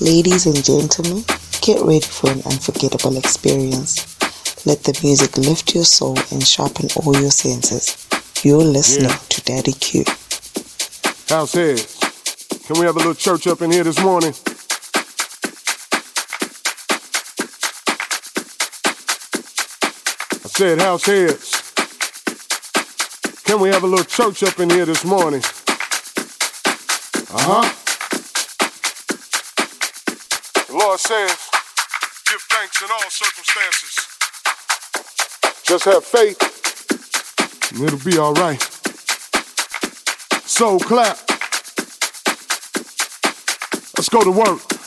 Ladies and gentlemen, get ready for an unforgettable experience. Let the music lift your soul and sharpen all your senses. You're listening yeah. to Daddy Q. House heads, can we have a little church up in here this morning? I said, house heads, can we have a little church up in here this morning? Uh huh. Says, Give thanks in all circumstances. Just have faith, and it'll be all right. So clap. Let's go to work.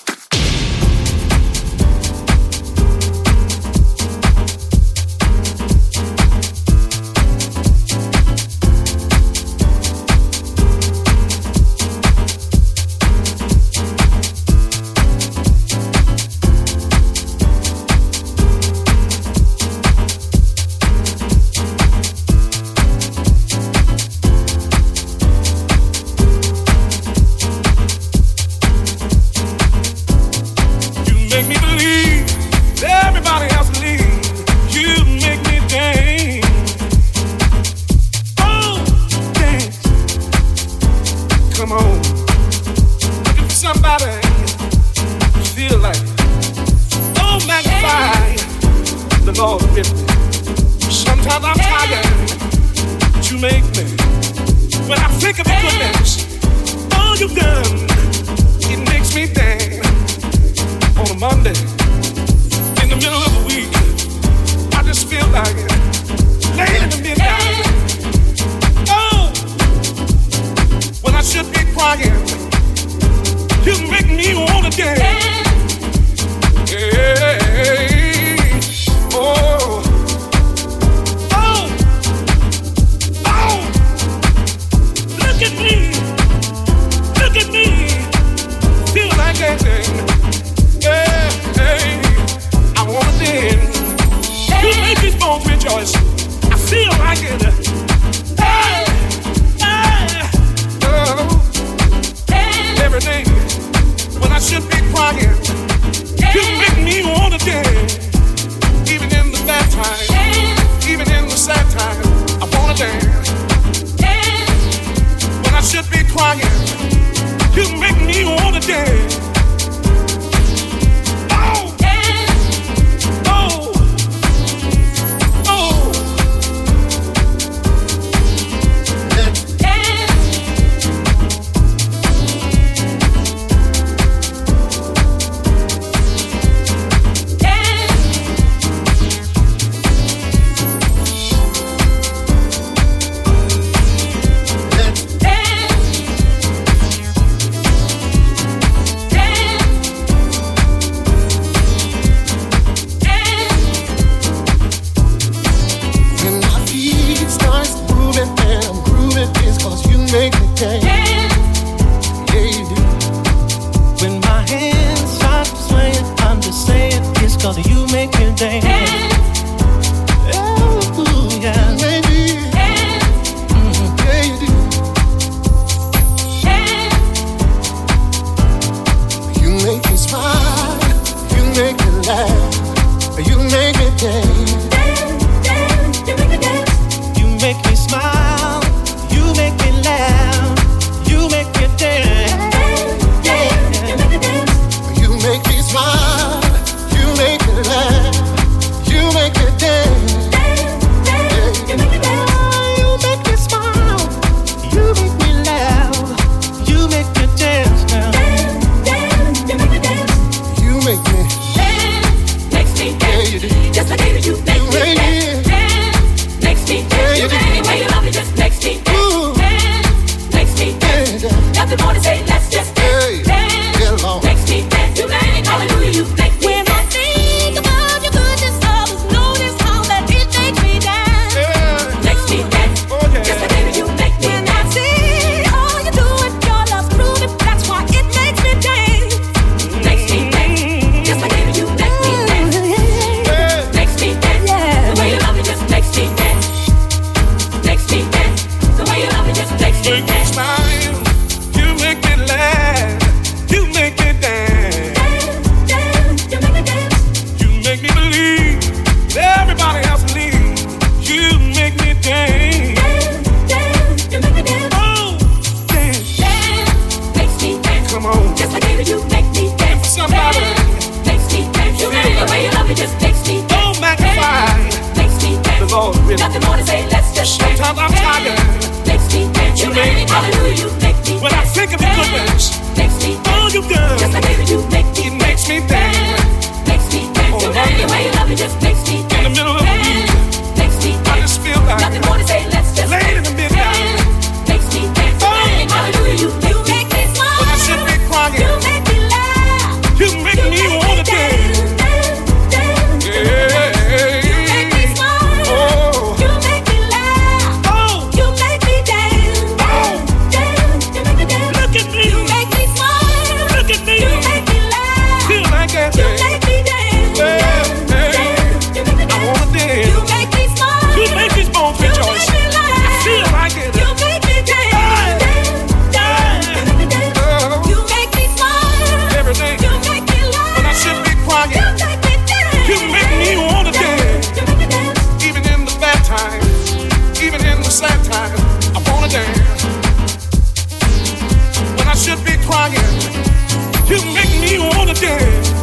You make me wanna dance.